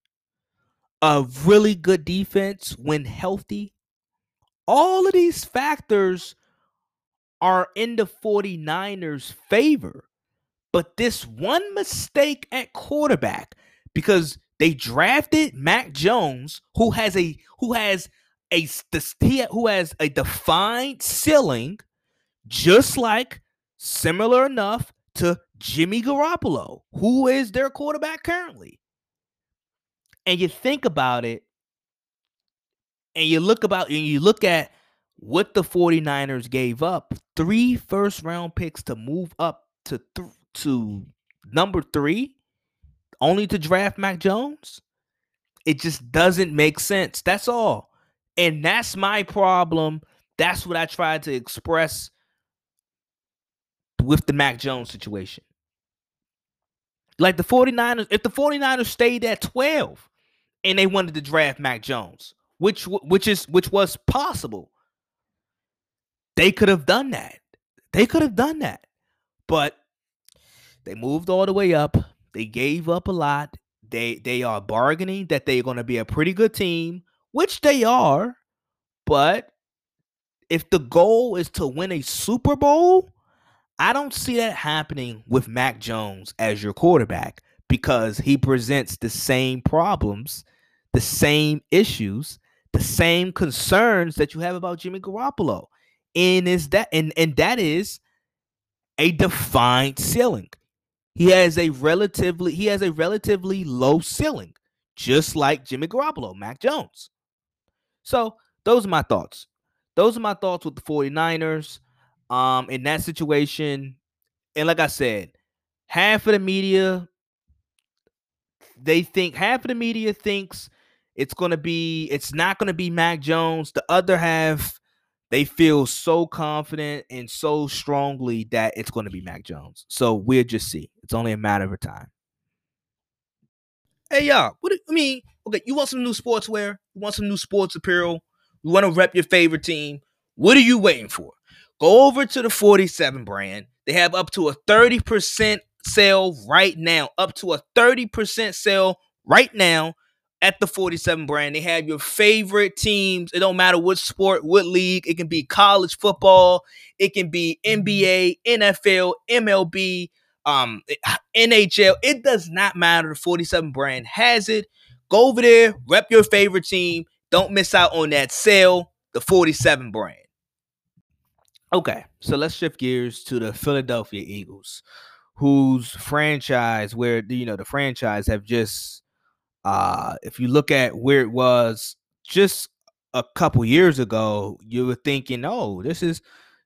a really good defense when healthy, all of these factors are in the 49ers' favor. But this one mistake at quarterback, because they drafted Mac Jones, who has a who has a who has a defined ceiling, just like similar enough to Jimmy Garoppolo, who is their quarterback currently. And you think about it, and you look about and you look at what the 49ers gave up three first round picks to move up to th- to number 3 only to draft Mac Jones? It just doesn't make sense. That's all. And that's my problem. That's what I tried to express with the Mac Jones situation. Like the 49ers if the 49ers stayed at 12 and they wanted to draft Mac Jones which which is which was possible. They could have done that. They could have done that. But they moved all the way up. They gave up a lot. They they are bargaining that they're going to be a pretty good team, which they are. But if the goal is to win a Super Bowl, I don't see that happening with Mac Jones as your quarterback because he presents the same problems, the same issues the same concerns that you have about Jimmy Garoppolo. And is that and, and that is a defined ceiling. He has a relatively he has a relatively low ceiling, just like Jimmy Garoppolo, Mac Jones. So those are my thoughts. Those are my thoughts with the 49ers. Um, in that situation, and like I said, half of the media they think half of the media thinks it's to be it's not to be Mac Jones. The other half they feel so confident and so strongly that it's to be Mac Jones. So we'll just see. It's only a matter of time. Hey y'all, what do, I mean, okay, you want some new sportswear? You want some new sports apparel? You want to rep your favorite team? What are you waiting for? Go over to the 47 brand. They have up to a 30% sale right now. Up to a 30% sale right now at the 47 brand. They have your favorite teams. It don't matter what sport, what league. It can be college football, it can be NBA, NFL, MLB, um, NHL. It does not matter. The 47 brand has it. Go over there, rep your favorite team. Don't miss out on that sale. The 47 brand. Okay, so let's shift gears to the Philadelphia Eagles, whose franchise, where you know the franchise have just uh, if you look at where it was just a couple years ago, you were thinking, oh, this is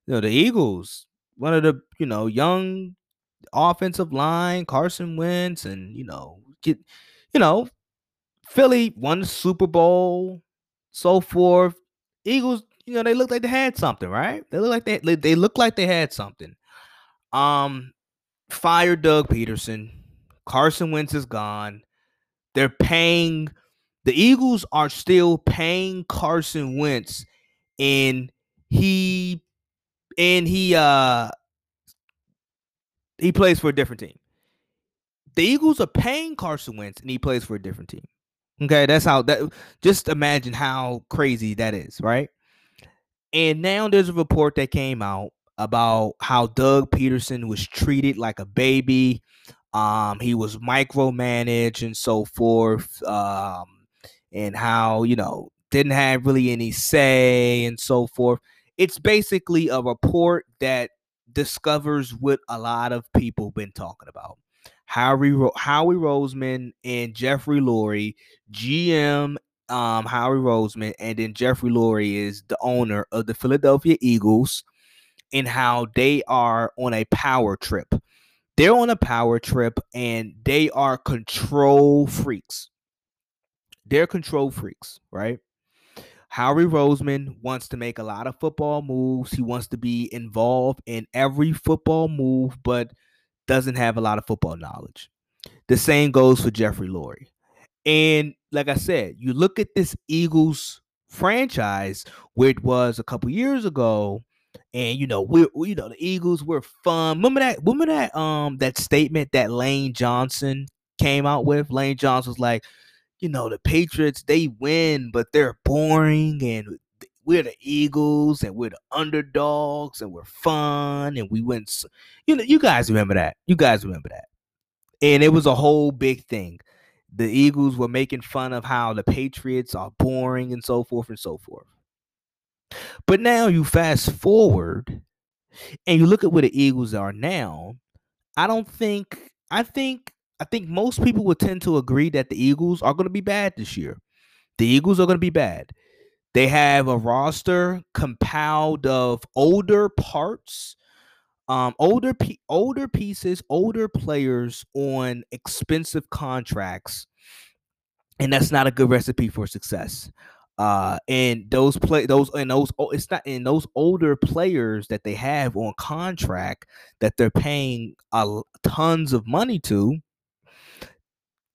you know the Eagles, one of the you know young offensive line, Carson Wentz, and you know get you know Philly won the Super Bowl, so forth. Eagles, you know, they look like they had something, right? They look like they they look like they had something. Um, fire Doug Pederson. Carson Wentz is gone. They're paying the Eagles are still paying Carson Wentz and he and he uh he plays for a different team. The Eagles are paying Carson Wentz and he plays for a different team. Okay, that's how that just imagine how crazy that is, right? And now there's a report that came out about how Doug Pederson was treated like a baby um, he was micromanaged and so forth, um, and how you know didn't have really any say and so forth. It's basically a report that discovers what a lot of people been talking about. Howie Howie Roseman and Jeffrey Lurie, GM um, Howie Roseman, and then Jeffrey Lurie is the owner of the Philadelphia Eagles, and how they are on a power trip they're on a power trip and they are control freaks. They're control freaks, right? Howie Roseman wants to make a lot of football moves. He wants to be involved in every football move, but doesn't have a lot of football knowledge. The same goes for Jeffrey Lurie. And like I said, you look at this Eagles franchise, where it was a couple years ago, and you know we, we you know the Eagles were fun. Remember that? Remember that um that statement that Lane Johnson came out with? Lane Johnson was like, you know, the Patriots they win, but they're boring, and we're the Eagles, and we're the underdogs, and we're fun, and we went. You know, you guys remember that? You guys remember that? And it was a whole big thing. The Eagles were making fun of how the Patriots are boring and so forth and so forth. But now you fast forward and you look at where the Eagles are now. I don't think I think I think most people would tend to agree that the Eagles are going to be bad this year. The Eagles are going to be bad. They have a roster compiled of older parts, um, older older pieces, older players on expensive contracts, and that's not a good recipe for success uh and those play those and those it's not in those older players that they have on contract that they're paying a tons of money to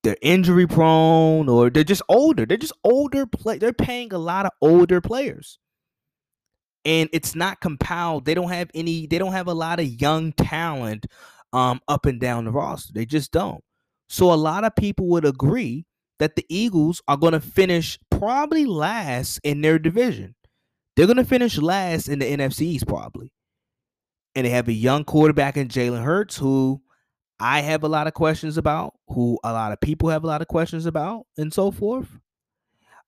they're injury prone or they're just older they're just older play they're paying a lot of older players. And it's not compiled they don't have any they don't have a lot of young talent um up and down the roster they just don't. So a lot of people would agree that the Eagles are going to finish probably last in their division. They're going to finish last in the NFCs probably. And they have a young quarterback in Jalen Hurts who I have a lot of questions about, who a lot of people have a lot of questions about, and so forth.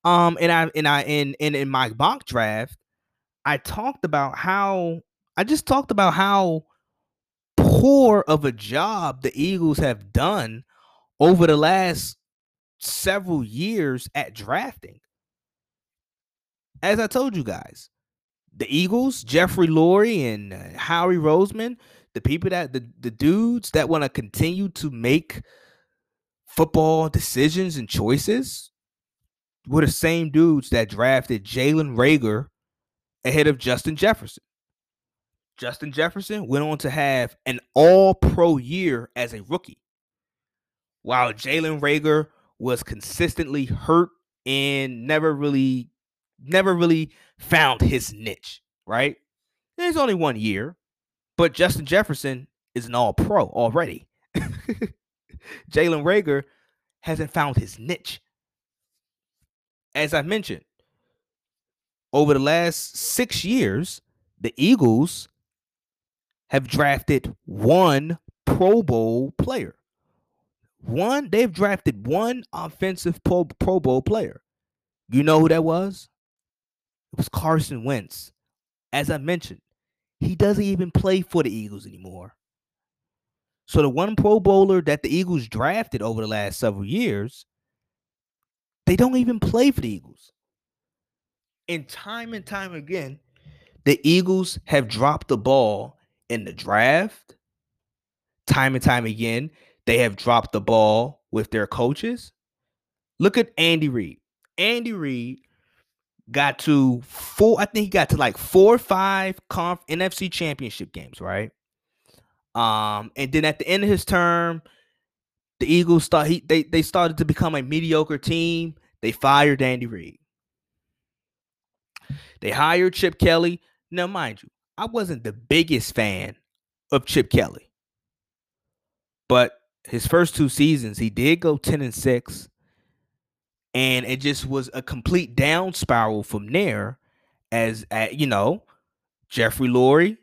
Um, and I and I in in, in my mock draft, I talked about how I just talked about how poor of a job the Eagles have done over the last several years at drafting. As I told you guys, the Eagles, Jeffrey Lurie and uh, Howie Roseman, the people that the, the dudes that want to continue to make football decisions and choices were the same dudes that drafted Jalen Reagor ahead of Justin Jefferson. Justin Jefferson went on to have an all pro year as a rookie, while Jalen Reagor was consistently hurt and never really, never really found his niche, right? And it's only one year, but Justin Jefferson is an all pro already. Jalen Reagor hasn't found his niche. As I mentioned, over the last six years, the Eagles have drafted one Pro Bowl player. One, they've drafted one offensive Pro, Pro Bowl player. You know who that was? It was Carson Wentz. As I mentioned, he doesn't even play for the Eagles anymore. So the one Pro Bowler that the Eagles drafted over the last several years, they don't even play for the Eagles. And time and time again, the Eagles have dropped the ball in the draft. Time and time again, they have dropped the ball with their coaches. Look at Andy Reid. Andy Reid got to four, I think he got to like four or five conf NFC championship games, right? Um, and then at the end of his term, the Eagles start he they they started to become a mediocre team. They fired Andy Reid. They hired Chip Kelly. Now, mind you, I wasn't the biggest fan of Chip Kelly. But his first two seasons, he did go 10 and 6. And it just was a complete down spiral from there as uh, you know, Jeffrey Lurie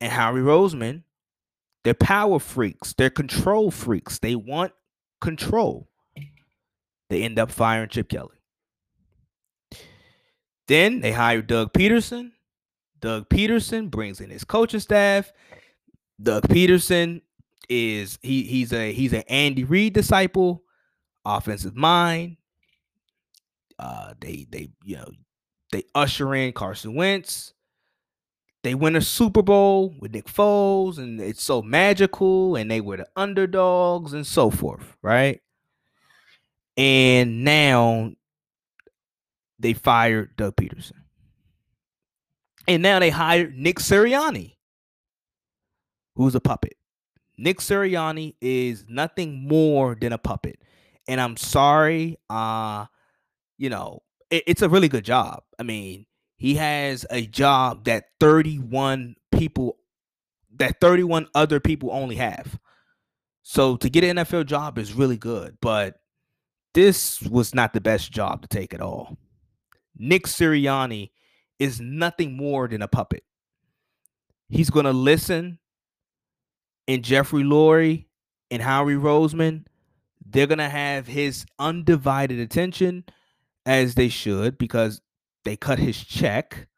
and Howie Roseman they're power freaks. They're control freaks. They want control. They end up firing Chip Kelly. Then they hire Doug Pederson. Doug Pederson brings in his coaching staff. Doug Pederson is he he's a he's an Andy Reid disciple, offensive mind. Uh they they you know they usher in Carson Wentz they win a Super Bowl with Nick Foles, and it's so magical, and they were the underdogs and so forth, right? And now they fired Doug Pederson. And now they hired Nick Sirianni, who's a puppet. Nick Sirianni is nothing more than a puppet. And I'm sorry, uh, you know, it, it's a really good job. I mean, he has a job that 31 people that 31 other people only have. So to get an NFL job is really good, but this was not the best job to take at all. Nick Sirianni is nothing more than a puppet. He's going to listen and Jeffrey Lurie and Howie Roseman, they're to have his undivided attention as they should because they cut his check,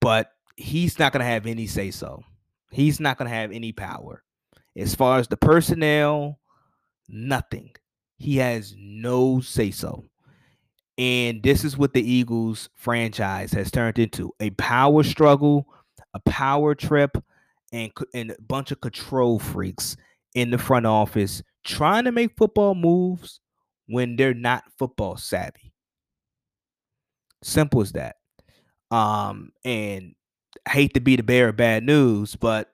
but he's not to have any say so. He's not to have any power. As far as the personnel, nothing. He has no say so. And this is what the Eagles franchise has turned into a power struggle, a power trip, and, and a bunch of control freaks in the front office trying to make football moves when they're not football savvy. Simple as that. Um, and I hate to be the bearer of bad news, but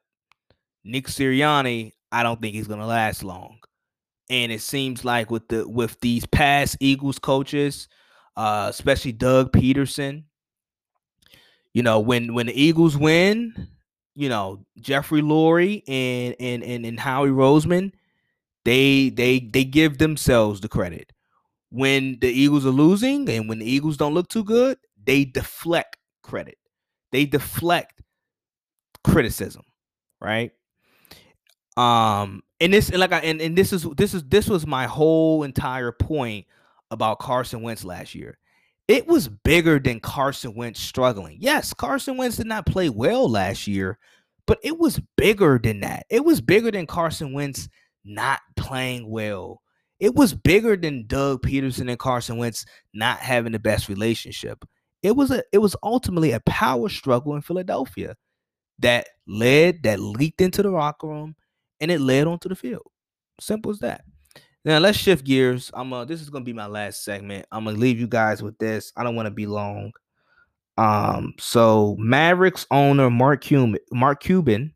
Nick Sirianni, I don't think he's gonna last long. And it seems like with the with these past Eagles coaches, uh, especially Doug Pederson, you know, when when the Eagles win, you know, Jeffrey Lurie and and and, and Howie Roseman, they they they give themselves the credit when the Eagles are losing and when the Eagles don't look too good, they deflect credit. They deflect criticism, right? Um, and this and like I and, and this is this is this was my whole entire point about Carson Wentz last year. It was bigger than Carson Wentz struggling. Yes, Carson Wentz did not play well last year, but it was bigger than that. It was bigger than Carson Wentz not playing well it was bigger than Doug Pederson and Carson Wentz not having the best relationship. It was a it was ultimately a power struggle in Philadelphia that led that leaked into the locker room and it led onto the field. Simple as that. Now let's shift gears. I'm uh this is gonna be my last segment. I'm gonna leave you guys with this. I don't want to be long. Um, so Mavericks owner Mark Cuban, Mark Cuban,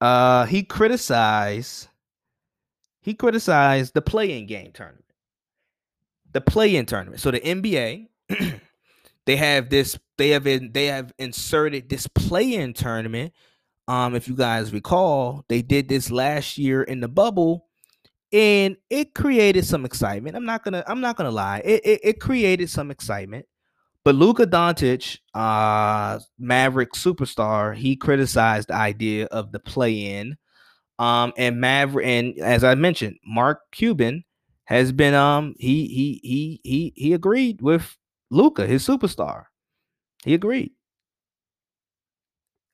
uh, he criticized he criticized the play-in game tournament. The play-in tournament. So the NBA, they have this, they have in, they have inserted this play-in tournament. Um, if you guys recall, they did this last year in the bubble, and it created some excitement. I'm not gonna, I'm not gonna lie, it, it, it created some excitement. But Luka Doncic, uh, Maverick superstar, he criticized the idea of the play-in. Um, and Maverick, and as I mentioned, Mark Cuban has been um he he he he he agreed with Luka, his superstar. He agreed.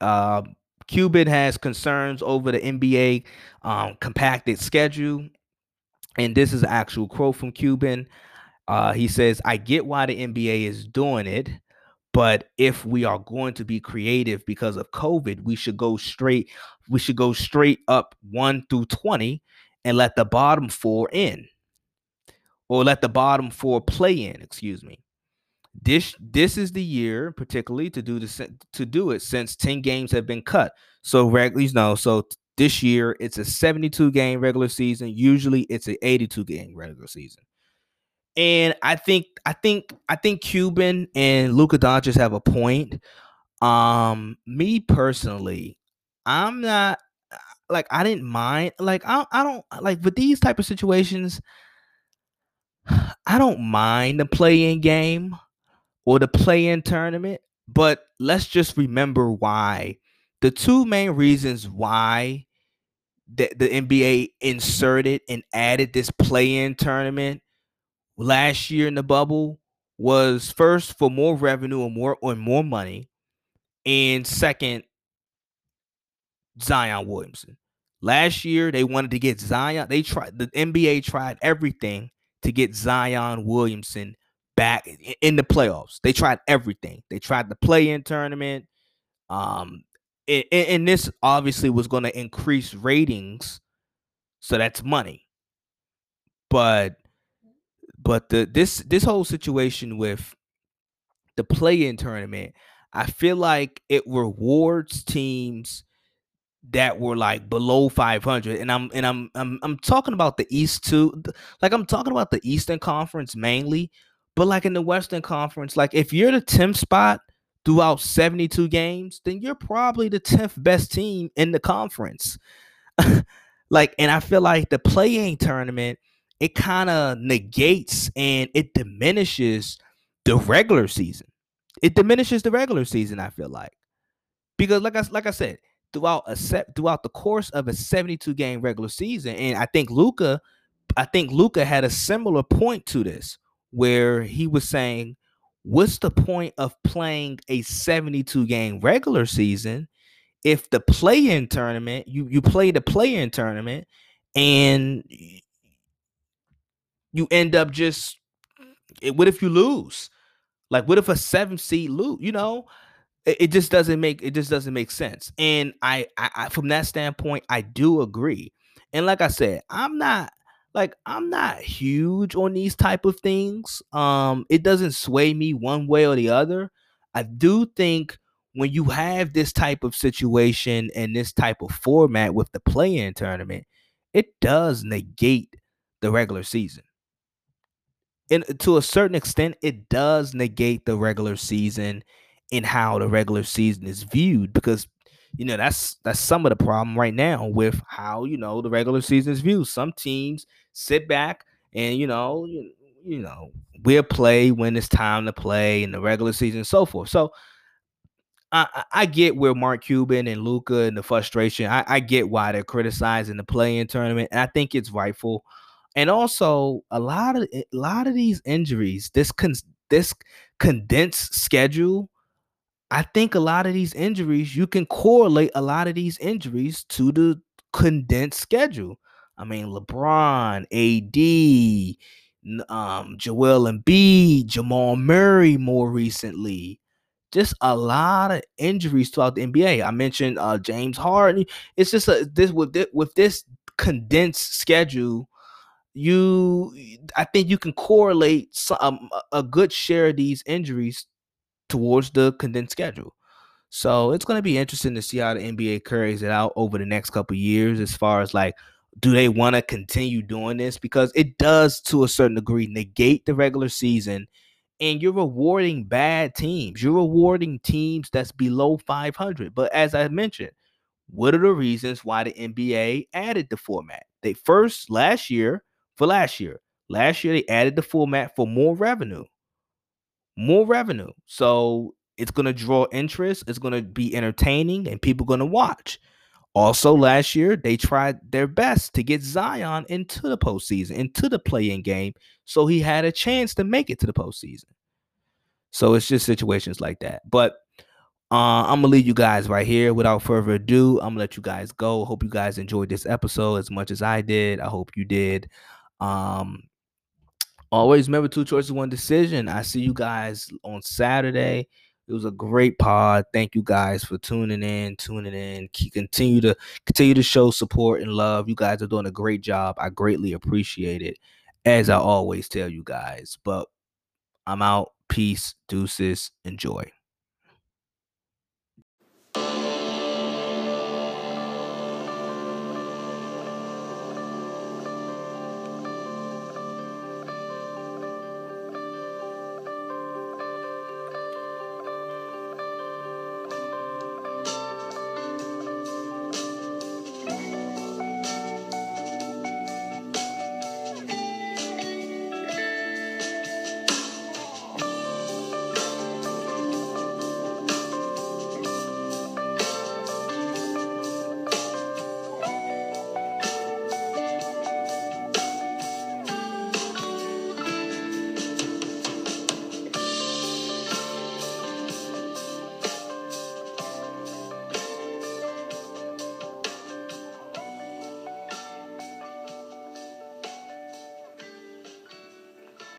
Uh, Cuban has concerns over the NBA um, compacted schedule, and this is an actual quote from Cuban. Uh, he says, I get why the NBA is doing it, but if we are going to be creative because of COVID, we should go straight, we should go straight up one through 20 and let the bottom four in. Or let the bottom four play in, excuse me. This this is the year, particularly to do this to do it since 10 games have been cut. So regularly, you know, so this year it's a 72 game regular season. Usually it's an 82 game regular season. And I think I think I think Cuban and Luka Doncic have a point. Um, me personally, I'm not like I didn't mind. Like I I don't like with these type of situations. I don't mind the play-in game or the play-in tournament, but let's just remember why. The two main reasons why the, the NBA inserted and added this play-in tournament last year in the bubble was first for more revenue and more and more money, and second, Zion Williamson. Last year they wanted to get Zion. They tried the NBA tried everything to get Zion Williamson back in the playoffs. They tried everything. They tried the play-in tournament. Um, and, and this obviously was going to increase ratings, so that's money. But but the this this whole situation with the play-in tournament, I feel like it rewards teams that were like below 500 and I'm and I'm I'm I'm talking about the East too. Like I'm talking about the Eastern Conference mainly, but like in the Western Conference, like if you're the 10th spot throughout 72 games, then you're probably the 10th best team in the conference. like and I feel like the play-in tournament it kind of negates and it diminishes the regular season. It diminishes the regular season. I feel like because, like I like I said, throughout a set throughout the course of a 72 game regular season, and I think Luka, I think Luka had a similar point to this where he was saying, "What's the point of playing a 72 game regular season if the play-in tournament you you play the play-in tournament and you end up just eh, what if you lose? Like what if a seven seed lose? You know, it, it, just doesn't make it just doesn't make sense. And I, I, I from that standpoint, I do agree. And like I said, I'm not like I'm not huge on these type of things. Um, it doesn't sway me one way or the other. I do think when you have this type of situation and this type of format with the play-in tournament, it does negate the regular season and to a certain extent, it does negate the regular season in how the regular season is viewed because you know that's that's some of the problem right now with how you know the regular season is viewed. Some teams sit back and you know you, you know we'll play when it's time to play in the regular season and so forth. So I, I get where Mark Cuban and Luka and the frustration. I, I get why they're criticizing the play-in tournament, and I think it's rightful and also a lot of a lot of these injuries, this con- this condensed schedule, I think a lot of these injuries you can correlate a lot of these injuries to the condensed schedule. I mean, LeBron, AD, um, Joel Embiid, Jamal Murray, more recently, just a lot of injuries throughout the NBA. I mentioned uh, James Harden. It's just a, this with this, with this condensed schedule you I think you can correlate some, um, a good share of these injuries towards the condensed schedule. So it's going to be interesting to see how the NBA carries it out over the next couple years as far as like do they want to continue doing this because it does to a certain degree negate the regular season and you're rewarding bad teams. You're rewarding teams that's below 500. But as I mentioned, what are the reasons why the NBA added the format? They first last year for last year, last year they added the format for more revenue. More revenue. So it's going to draw interest, it's going to be entertaining and people going to watch. Also, last year they tried their best to get Zion into the postseason, into the play-in game, so he had a chance to make it to the postseason. So it's just situations like that. But uh, I'm gonna leave you guys right here. Without further ado, I'm gonna let you guys go. Hope you guys enjoyed this episode as much as I did. I hope you did. Um, always remember two choices, one decision. I see you guys on Saturday. It was a great pod. Thank you guys for tuning in, tuning in. Continue to continue to show support and love. You guys are doing a great job. I greatly appreciate it, as I always tell you guys. But I'm out. Peace, deuces, enjoy.